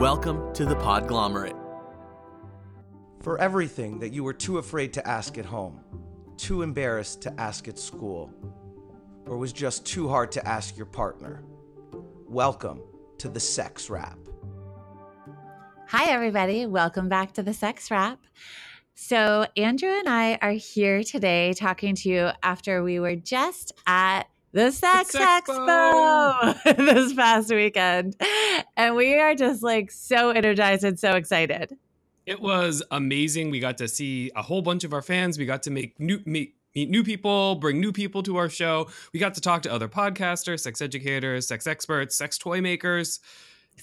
Welcome to the Podglomerate. For everything that you were too afraid to ask at home, too embarrassed to ask at school, or was just too hard to ask your partner, welcome to the Sex Wrap. Hi, everybody. Welcome back to the Sex Wrap. So, Andrew and I are here today talking to you after we were just at the Sex, Sex Expo this past weekend. And we are just like so energized and so excited. It was amazing. We got to see a whole bunch of our fans. We got to make new meet, meet new people, bring new people to our show. We got to talk to other podcasters, sex educators, sex experts, sex toy makers.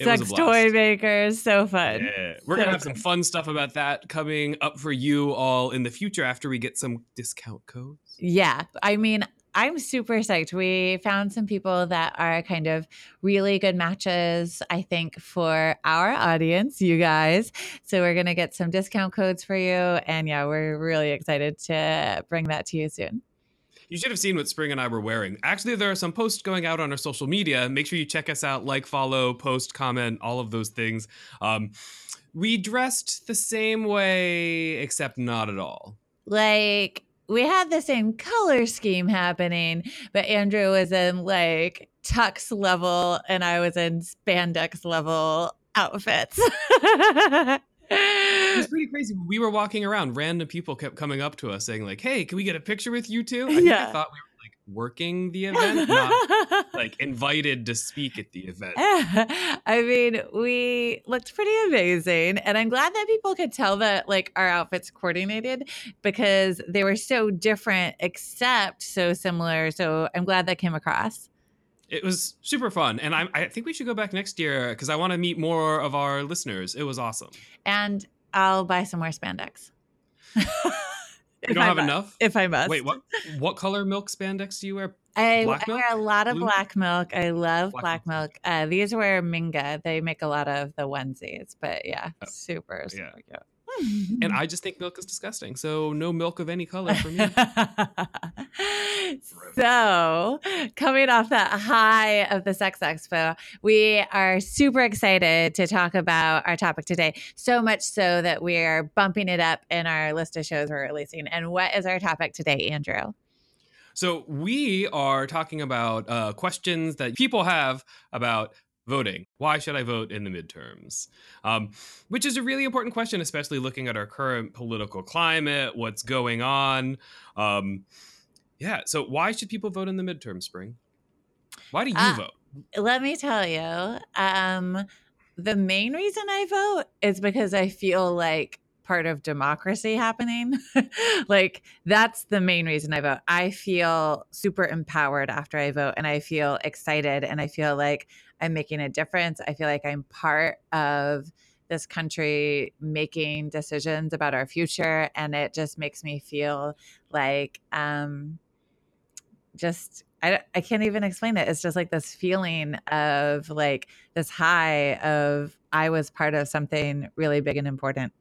It Sex toy makers, so fun. Yeah. We're So gonna have some fun. fun stuff about that coming up for you all in the future after we get some discount codes. Yeah. I mean, I'm super psyched. We found some people that are kind of really good matches, I think, for our audience, you guys. So we're going to get some discount codes for you. And yeah, we're really excited to bring that to you soon. You should have seen what Spring and I were wearing. Actually, there are some posts going out on our social media. Make sure you check us out, like, follow, post, comment, all of those things. Um, we dressed the same way, except not at all. Like, we had the same color scheme happening, but Andrew was in like tux level and I was in spandex level outfits. It was pretty crazy. We were walking around, random people kept coming up to us saying, like, hey, can we get a picture with you two? I Yeah. I thought we working the event, not like invited to speak at the event. I mean, we looked pretty amazing. And I'm glad that people could tell that like our outfits coordinated because they were so different, except so similar. So I'm glad that came across. It was super fun. And I, I think we should go back next year because I want to meet more of our listeners. It was awesome. And I'll buy some more spandex. You don't have enough? If I must. Wait, what what color milk spandex do you wear? I, I wear a lot of Blue? black milk. I love Black black, milk. milk. Uh, these were Minga. They make a lot of the onesies, but yeah, Oh, super, super yeah. cute. And I just think milk is disgusting. So no milk of any color for me. so, coming off that high of the Sex Expo, we are super excited to talk about our topic today. So much so that we are bumping it up in our list of shows we're releasing. And what is our topic today, Andrew? So we are talking about uh, questions that people have about voting. Why should I vote in the midterms? Um, which is a really important question, especially looking at our current political climate, what's going on. Um, yeah. So why should people vote in the midterm, Spring? Why do you Uh, vote? Let me tell you, um, the main reason I vote is because I feel like part of democracy happening. like that's the main reason I vote. I feel super empowered after I vote and I feel excited and I feel like I'm making a difference. I feel like I'm part of this country making decisions about our future and it just makes me feel like um just I, I can't even explain it. It's just like this feeling of like this high of I was part of something really big and important.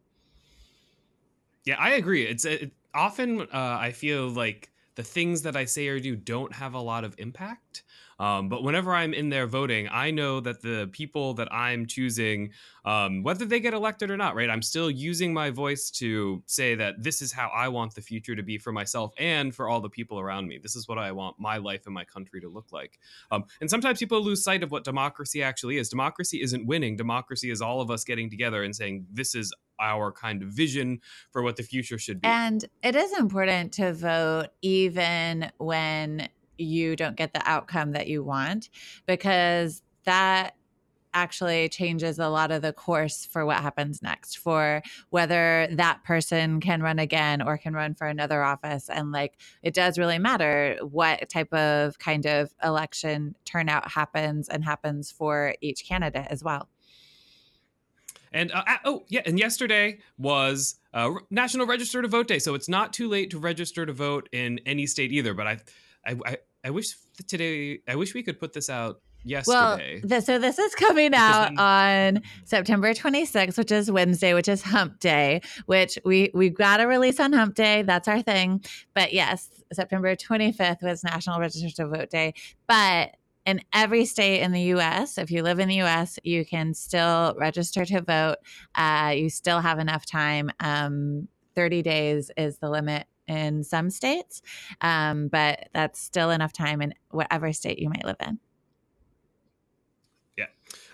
Yeah, I agree. It's it, often uh, I feel like the things that I say or do don't have a lot of impact. Um, but whenever I'm in there voting, I know that the people that I'm choosing, um, whether they get elected or not, right, I'm still using my voice to say that this is how I want the future to be for myself and for all the people around me. This is what I want my life and my country to look like. Um, and sometimes people lose sight of what democracy actually is. Democracy isn't winning. Democracy is all of us getting together and saying, this is our kind of vision for what the future should be. And it is important to vote even when you don't get the outcome that you want because that actually changes a lot of the course for what happens next for whether that person can run again or can run for another office and like it does really matter what type of kind of election turnout happens and happens for each candidate as well And uh, oh yeah, and yesterday was uh, National Register to Vote Day, so it's not too late to register to vote in any state either. But I, I, I, wish today, I wish we could put this out Well, yesterday. th- so this is coming out then- on September 26th, which is Wednesday, which is Hump Day, which we we got to release on Hump Day. That's our thing. But yes, September 25th was National Register to Vote Day. But in every state in the US, if you live in the US, you can still register to vote. Uh, you still have enough time. Um, 30 days is the limit in some states, um, but that's still enough time in whatever state you might live in. Yeah.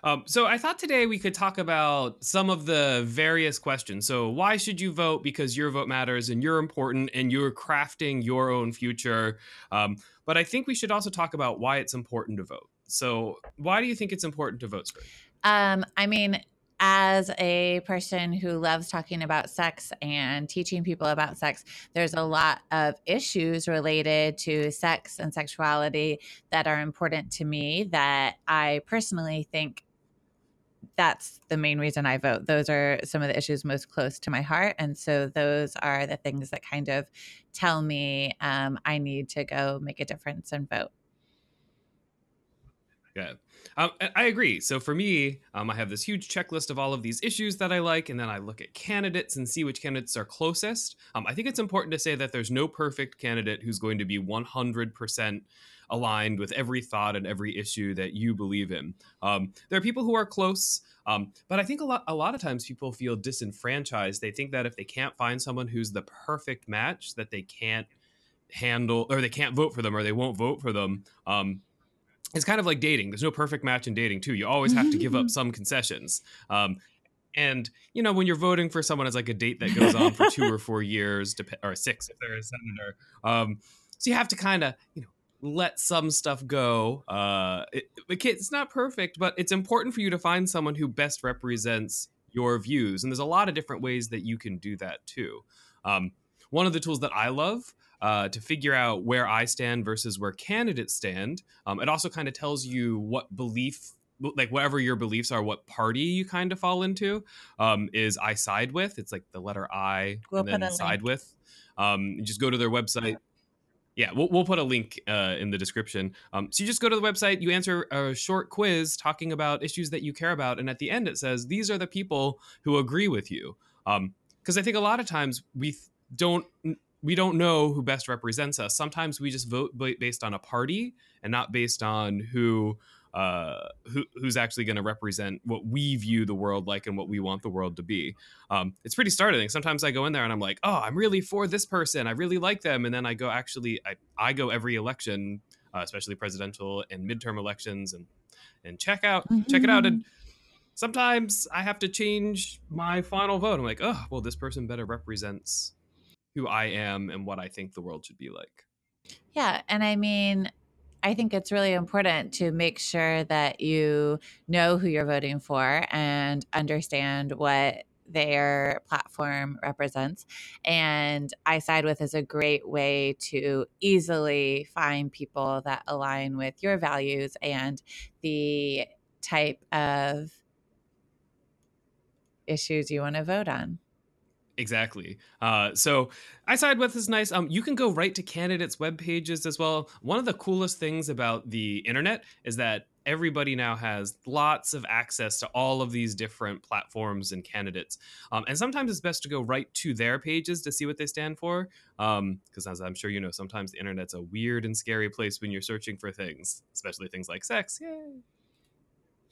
Um, so I thought today we could talk about some of the various questions. So why should you vote? Because your vote matters and you're important and you're crafting your own future. Um, but I think we should also talk about why it's important to vote. So why do you think it's important to vote, Spring? Um, I mean, as a person who loves talking about sex and teaching people about sex, there's a lot of issues related to sex and sexuality that are important to me that I personally think that's the main reason I vote. Those are some of the issues most close to my heart. And so those are the things that kind of tell me um, I need to go make a difference and vote. Yeah. Um, I agree. So for me, um, I have this huge checklist of all of these issues that I like, and then I look at candidates and see which candidates are closest. Um, I think it's important to say that there's no perfect candidate who's going to be 100% aligned with every thought and every issue that you believe in. Um, there are people who are close, um, but I think a lot a lot of times people feel disenfranchised. They think that if they can't find someone who's the perfect match, that they can't handle or they can't vote for them or they won't vote for them. Um, it's kind of like dating. There's no perfect match in dating too. You always have to give up some concessions. Um, and you know when you're voting for someone as like a date that goes on for two or four years, or six if they're a senator. Um, so you have to kind of you know let some stuff go. Uh, it, it's not perfect, but it's important for you to find someone who best represents your views. And there's a lot of different ways that you can do that too. Um, one of the tools that I love uh, to figure out where I stand versus where candidates stand. Um, it also kind of tells you what belief, like whatever your beliefs are, what party you kind of fall into. Um, is I side with? It's like the letter I we'll and then side link. with. Um, you just go to their website. Yeah, we'll, we'll put a link uh, in the description. Um, so you just go to the website, you answer a short quiz talking about issues that you care about, and at the end it says these are the people who agree with you. Because um, I think a lot of times we don't we don't know who best represents us. Sometimes we just vote based on a party and not based on who uh, who, who's actually going to represent what we view the world like and what we want the world to be. Um, it's pretty startling. Sometimes I go in there and I'm like, oh, I'm really for this person. I really like them. And then I go actually, I, I go every election, uh, especially presidential and midterm elections, and and check out mm-hmm. check it out. And sometimes I have to change my final vote. I'm like, oh, well, this person better represents who I am and what I think the world should be like. Yeah. And I mean, I think it's really important to make sure that you know who you're voting for and understand what their platform represents. And I Side With is a great way to easily find people that align with your values and the type of issues you want to vote on. Exactly. Uh, so I side with is nice. Um, you can go right to candidates' web pages as well. One of the coolest things about the internet is that everybody now has lots of access to all of these different platforms and candidates. Um, and sometimes it's best to go right to their pages to see what they stand for. Because um, as I'm sure you know, sometimes the internet's a weird and scary place when you're searching for things, especially things like sex. Yay.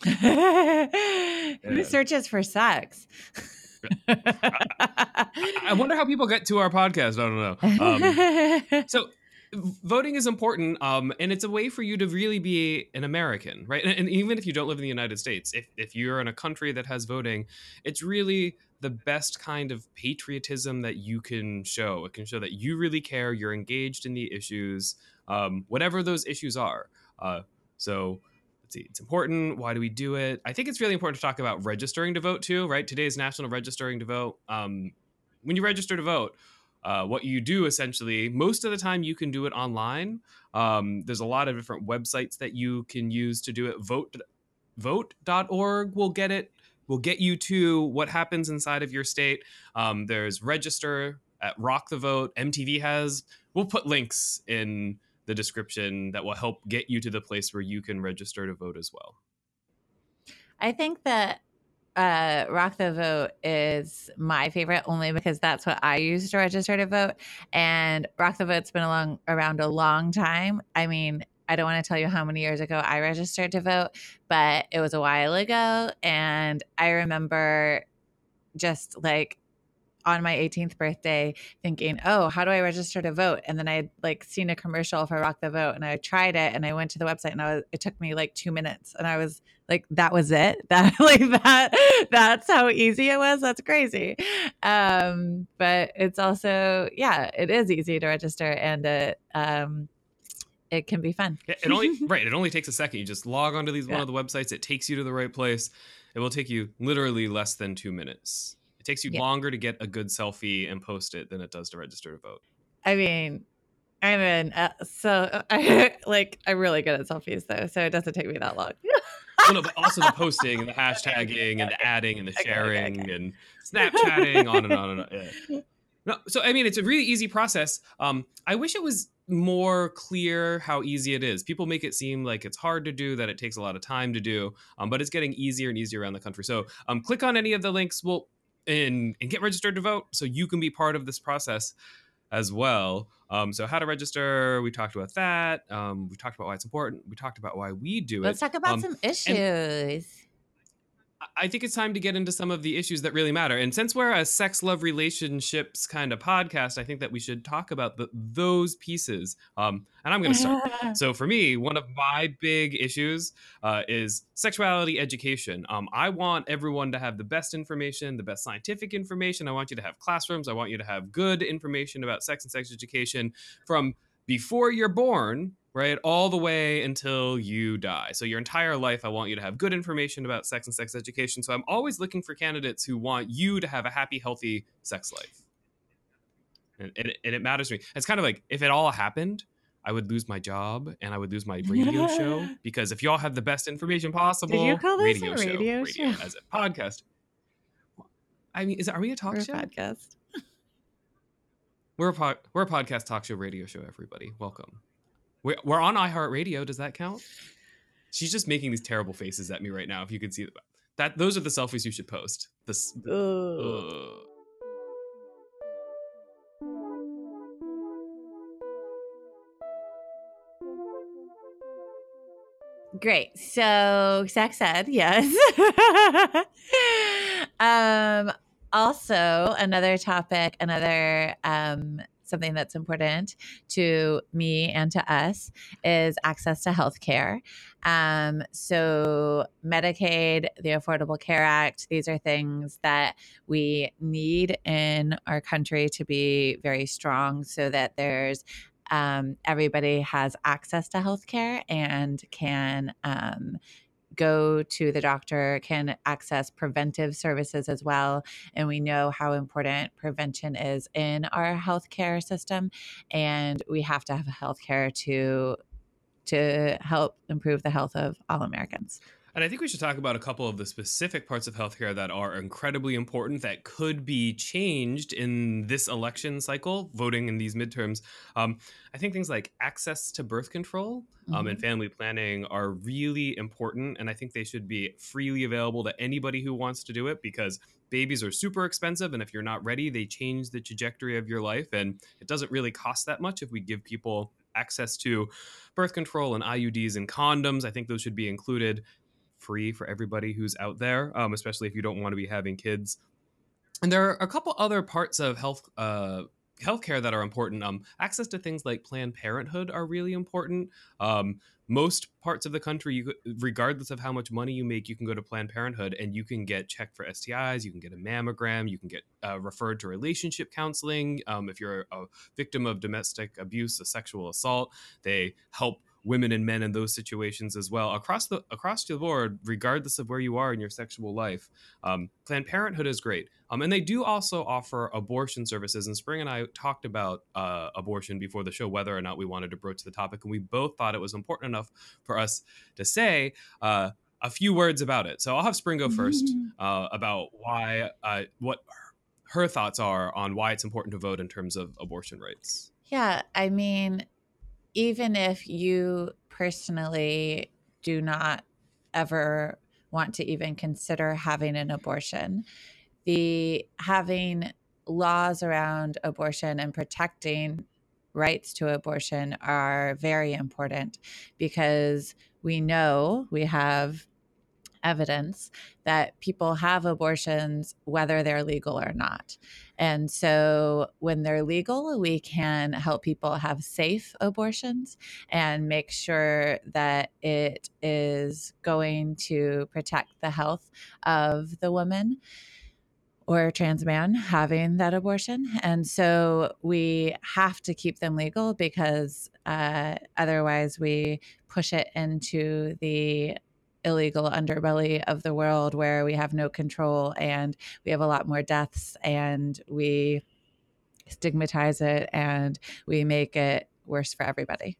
Who searches for sex? I, wonder how people get to our podcast. I don't know. Um, so voting is important um, and it's a way for you to really be an american right and, and, even if you don't live in the united states if, if you're in a country that has voting it's really the best kind of patriotism that you can show it can show that you really care you're engaged in the issues um, whatever those issues are uh, so let's it's important. Why do we do it? I think it's really important to talk about registering to vote too, right? Today's National Registering to Vote. Um, when you register to vote, uh, what you do essentially, most of the time you can do it online. Um, there's a lot of different websites that you can use to do it. Vote vote.org will get it will get you to what happens inside of your state. Um, there's register at Rock the Vote. MTV has. We'll put links in the description that will help get you to the place where you can register to vote as well. I think that uh, Rock the Vote is my favorite only because that's what I use to register to vote. And Rock the Vote's been along around a long time. I mean, I don't want to tell you how many years ago I registered to vote, but it was a while ago. And I remember just like on my 18th birthday thinking, oh, how do I register to vote? And then I had like seen a commercial for Rock the Vote and I tried it and I went to the website and I was, it took me like two minutes and I was like, that was it. That like that, that's how easy it was. That's crazy. Um, but it's also, yeah, it is easy to register and it, um, it can be fun. It only right. It only takes a second. You just log onto these yeah. one of the websites. It takes you to the right place. It will take you literally less than two minutes. It takes you yeah. longer to get a good selfie and post it than it does to register to vote. I mean, I'm in uh, so I like I'm really good at selfies though, so it doesn't take me that long. well, no, but also the posting and the hashtagging and the adding and the sharing okay, okay. and Snapchatting on and on and on. Yeah. No, so I mean, it's a really easy process. Um, I wish it was more clear how easy it is. People make it seem like it's hard to do, that it takes a lot of time to do, um, but it's getting easier and easier around the country. So um, click on any of the links. We'll and, and get registered to vote so you can be part of this process as well. Um, so how to register, we talked about that. Um, we talked about why it's important. We talked about why we do Let's it. Let's talk about um, some issues. I think it's time to get into some of the issues that really matter. And since we're a sex love relationships kind of podcast, I think that we should talk about the, those pieces. Um, and I'm going to start. so for me, one of my big issues uh, is sexuality education. Um, I want everyone to have the best information, the best scientific information. I want you to have classrooms. I want you to have good information about sex and sex education from before you're born right? All the way until you die. So your entire life, I want you to have good information about sex and sex education. So I'm always looking for candidates who want you to have a happy, healthy sex life. And, and, it, and it matters to me. It's kind of like if it all happened, I would lose my job and I would lose my radio show because if y'all have the best information possible, Did you call this radio, a radio show, radio as a podcast. I mean, is are we a talk we're show? A podcast. we're a pod, we're a podcast talk show radio show. Everybody, welcome. We're, we're on iHeartRadio. Does that count? She's just making these terrible faces at me right now. If you could see that, those are the selfies you should post. This. Uh. Great. So sex ed, yes. um, also another topic, another um, something that's important to me and to us is access to health care. Um, so, Medicaid, the Affordable Care Act, these are things that we need in our country to be very strong so that there's um, everybody has access to health care and can um, go to the doctor, can access preventive services as well. And we know how important prevention is in our healthcare system. And we have to have healthcare to to help improve the health of all Americans. And I think we should talk about a couple of the specific parts of healthcare that are incredibly important that could be changed in this election cycle, voting in these midterms. Um, I think things like access to birth control um, mm-hmm. and family planning are really important. And I think they should be freely available to anybody who wants to do it because babies are super expensive. And if you're not ready, they change the trajectory of your life. And it doesn't really cost that much if we give people access to birth control and IUDs and condoms. I think those should be included free for everybody who's out there, um, especially if you don't want to be having kids. And there are a couple other parts of health uh, healthcare that are important. Um, access to things like Planned Parenthood are really important. Um, most parts of the country, you, regardless of how much money you make, you can go to Planned Parenthood and you can get checked for STIs. You can get a mammogram. You can get uh, referred to relationship counseling. Um, if you're a victim of domestic abuse, a sexual assault, they help women and men in those situations as well across the across the board regardless of where you are in your sexual life um, planned parenthood is great um, and they do also offer abortion services and spring and i talked about uh, abortion before the show whether or not we wanted to broach the topic and we both thought it was important enough for us to say uh, a few words about it so i'll have spring go 1st mm-hmm. uh, about why uh, what her thoughts are on why it's important to vote in terms of abortion rights yeah i mean even if you personally do not ever want to even consider having an abortion, the having laws around abortion and protecting rights to abortion are very important because we know we have evidence that people have abortions whether they're legal or not. And so when they're legal, we can help people have safe abortions and make sure that it is going to protect the health of the woman or trans man having that abortion. And so we have to keep them legal because uh, otherwise we push it into the illegal underbelly of the world where we have no control and we have a lot more deaths and we stigmatize it and we make it worse for everybody.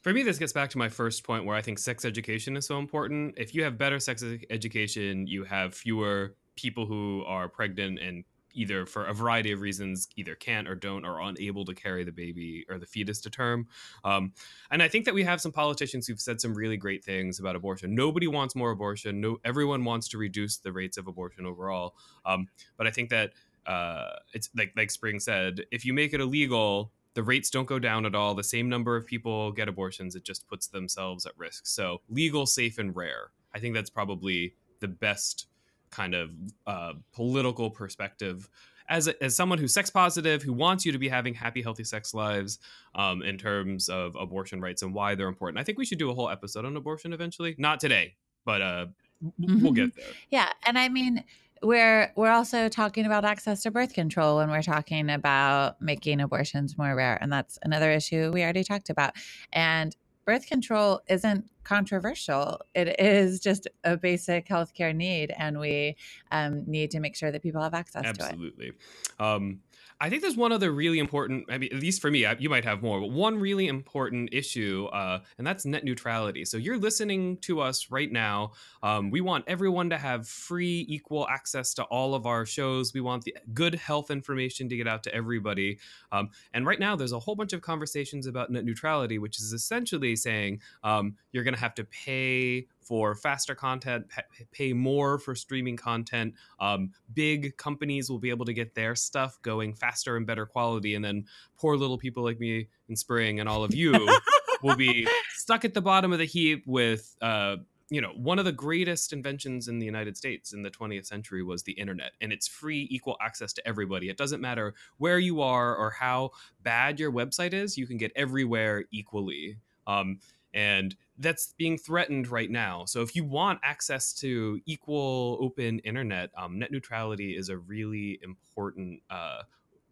For me, this gets back to my first point where I think sex education is so important. If you have better sex education, you have fewer people who are pregnant and either for a variety of reasons either can't or don't or unable to carry the baby or the fetus to term. Um, and i think that we have some politicians who've said some really great things about abortion. Nobody wants more abortion. No everyone wants to reduce the rates of abortion overall. Um, but i think that uh, it's like like spring said if you make it illegal the rates don't go down at all. The same number of people get abortions it just puts themselves at risk. So legal safe and rare. I think that's probably the best kind of uh, political perspective. As, a, as someone who's sex positive who wants you to be having happy healthy sex lives um, in terms of abortion rights and why they're important i think we should do a whole episode on abortion eventually. Not today but uh, mm-hmm. we'll get there. Yeah and i mean we're we're also talking about access to birth control when we're talking about making abortions more rare and that's another issue we already talked about. And birth control isn't controversial. It is just a basic healthcare need, and we um, need to make sure that people have access Absolutely. to it. Absolutely. Um, I think there's one other really important, I mean, at least for me, you might have more, but one really important issue, uh, and that's net neutrality. So you're listening to us right now. Um, we want everyone to have free, equal access to all of our shows. We want the good health information to get out to everybody. Um, and right now, there's a whole bunch of conversations about net neutrality, which is essentially saying um, you're going to have to pay for faster content, pay more for streaming content. Um, big companies will be able to get their stuff going faster and better quality, and then poor little people like me in spring and all of you will be stuck at the bottom of the heap with. Uh, you know, one of the greatest inventions in the United States in the 20th century was the internet, and it's free, equal access to everybody. It doesn't matter where you are or how bad your website is, you can get everywhere equally. Um, and that's being threatened right now. So if you want access to equal open internet, um, net neutrality is a really important uh,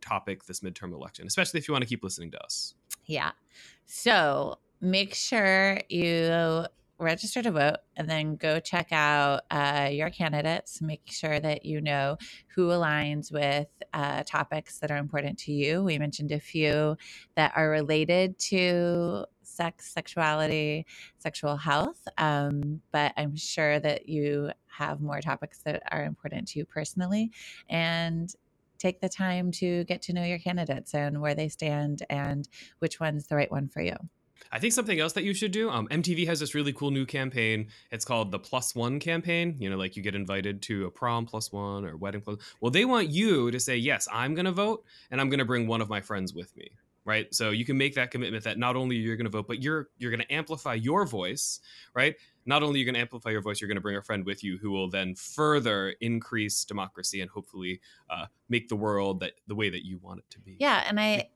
topic this midterm election, especially if you want to keep listening to us. Yeah. So make sure you register to vote and then go check out uh, your candidates. Make sure that you know who aligns with uh, topics that are important to you. We mentioned a few that are related to sex, sexuality, sexual health. Um, but I'm sure that you have more topics that are important to you personally. And take the time to get to know your candidates and where they stand and which one's the right one for you. I think something else that you should do. Um, MTV has this really cool new campaign. It's called the Plus One campaign. You know, like you get invited to a prom plus one or wedding plus. Well, they want you to say yes, I'm going to vote, and I'm going to bring one of my friends with me right? So you can make that commitment that not only you're going to vote but you're you're going to amplify your voice right? Not only you're going to amplify your voice you're going to bring a friend with you who will then further increase democracy and hopefully uh, make the world that the way that you want it to be. Yeah and i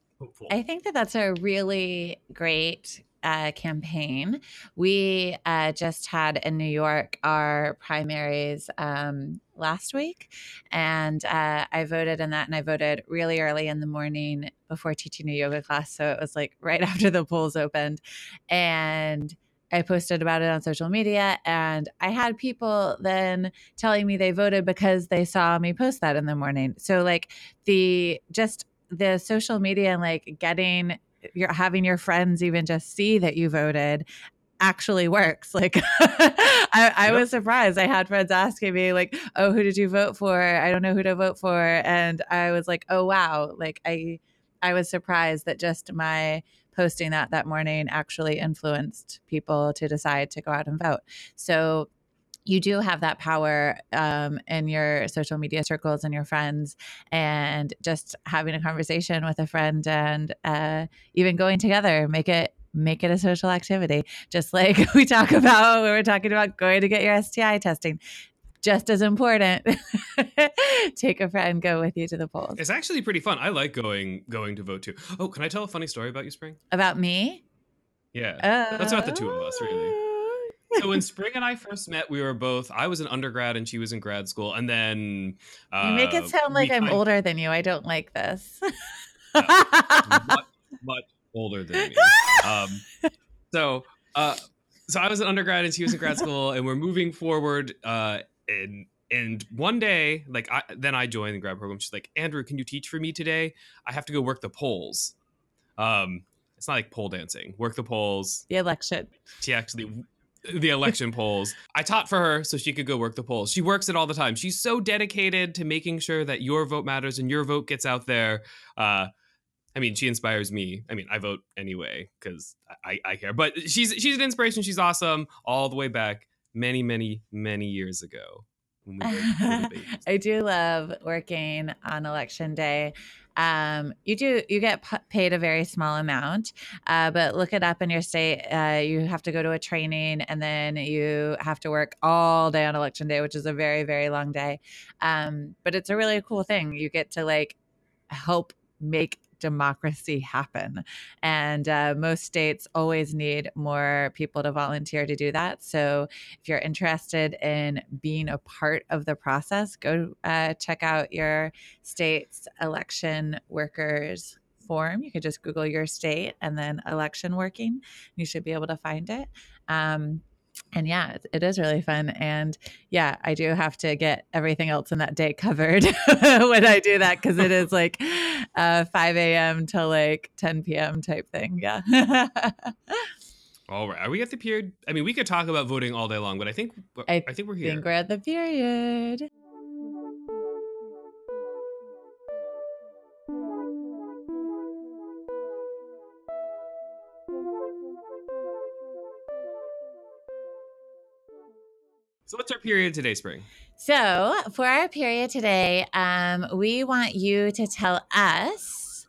i think that that's a really great uh, campaign. We uh, just had in New York our primaries um, last week, and uh, I voted in that, and I voted really early in the morning before teaching a yoga class, so it was like right after the polls opened, and. I posted about it on social media and I had people then telling me they voted because they saw me post that in the morning. So like the just the social media and like getting you're having your friends even just see that you voted actually works. Like I, I yep. was surprised. I had friends asking me like, "Oh, who did you vote for?" I don't know who to vote for, and I was like, "Oh wow!" Like I, I was surprised that just my posting that that morning actually influenced people to decide to go out and vote. So you do have that power um, in your social media circles and your friends and just having a conversation with a friend and uh, even going together make it make it a social activity just like we talk about we were talking about going to get your sti testing just as important take a friend go with you to the polls It's actually pretty fun. I like going going to vote too. Oh, can I tell a funny story about you, Spring? about me Yeah. That's about the two of us, really. Uh, so when Spring and I first met, we were both. I was an undergrad and she was in grad school, and then uh, you make it sound like i'm older than you i don't like this much, much older than me. Um, so, uh, so I was an undergrad and she was in grad school, and we're moving forward. Uh, and and one day, like, I, then I joined the grad program. She's like, Andrew, can you teach for me today? I have to go work the polls. Um, it's not like pole dancing. Work the polls. the election She actually the election polls. I taught for her so she could go work the polls. She works it all the time. She's so dedicated to making sure that your vote matters and your vote gets out there. Uh, I mean, she inspires me. I mean, I vote anyway because I, I care. But she's she's an inspiration. She's awesome all the way back many, many, many years ago. When we were little babies. I do love working on election day. Um, you do you get p- paid a very small amount, uh, but look it up in your state. Uh, you have to go to a training, and then you have to work all day on election day, which is a very very long day. Um, but it's a really cool thing. You get to like help make democracy happen. And uh, most states always need more people to volunteer to do that. So if you're interested in being a part of the process, go uh, check out your state's election workers form. You could just Google your state and then election working. You should be able to find it. Um, and yeah, it, it is really fun. And yeah, I do have to get everything else in that day covered when I do that because it is like uh, 5 a.m. to like 10 p.m. type thing. Yeah. all right, are we at the period? I mean, we could talk about voting all day long, but I think I, I think we're here. I think we're at the period. What's our period today, Spring? So, for our period today, um, we want you to tell us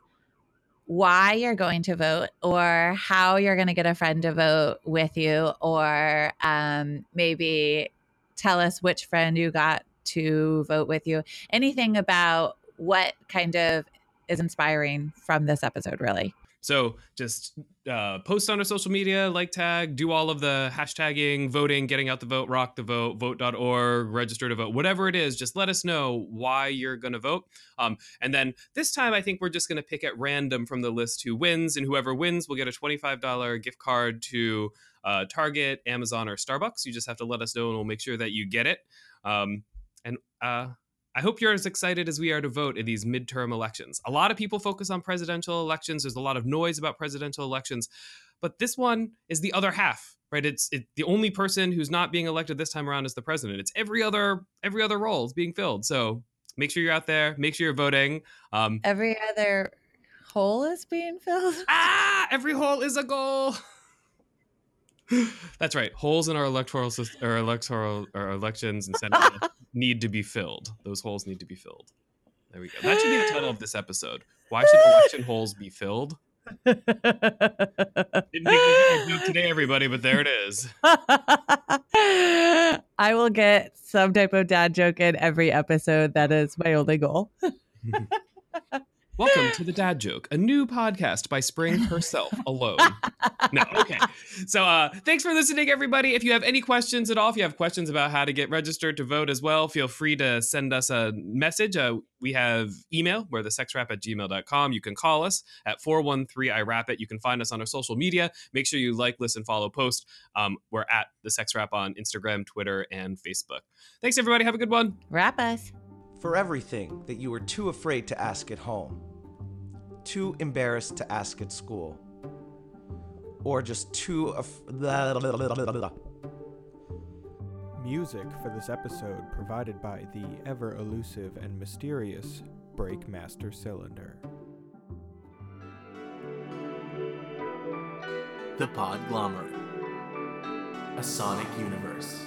why you're going to vote or how you're going to get a friend to vote with you, or um, maybe tell us which friend you got to vote with you. Anything about what kind of is inspiring from this episode, really. So just uh, post on our social media, like tag, do all of the hashtagging, voting, getting out the vote, rock the vote, vote.org, register to vote, whatever it is, just let us know why you're going to vote. Um, and then this time, I think we're just going to pick at random from the list who wins, and whoever wins will get a $25 gift card to uh, Target, Amazon, or Starbucks. You just have to let us know, and we'll make sure that you get it. Um, and uh, I hope you're as excited as we are to vote in these midterm elections. A lot of people focus on presidential elections. There's a lot of noise about presidential elections, but this one is the other half, right? It's it, the only person who's not being elected this time around is the president. It's every other every other role is being filled. So make sure you're out there. Make sure you're voting. Um, Every other hole is being filled. ah, every hole is a goal. That's right. Holes in our electoral system, our electoral, elections and senate need to be filled. Those holes need to be filled. There we go. That should be the title of this episode. Why should election holes be filled? Didn't think today, everybody, but there it is. I will get some type of dad joke in every episode. That is my only goal. Welcome to the Dad Joke, a new podcast by Spring herself alone. No, okay. So, uh, thanks for listening, everybody. If you have any questions at all, if you have questions about how to get registered to vote as well, feel free to send us a message. Uh, we have email, we're the sexrap at gmail.com. You can call us at 413 I Rap It. You can find us on our social media. Make sure you like, listen, follow, post. Um, we're at the Sex Wrap on Instagram, Twitter, and Facebook. Thanks, everybody. Have a good one. Wrap us. For everything that you were too afraid to ask at home, too embarrassed to ask at school, or just too. Af- Music for this episode provided by the ever elusive and mysterious Breakmaster Cylinder. The Podglomerate. A sonic universe.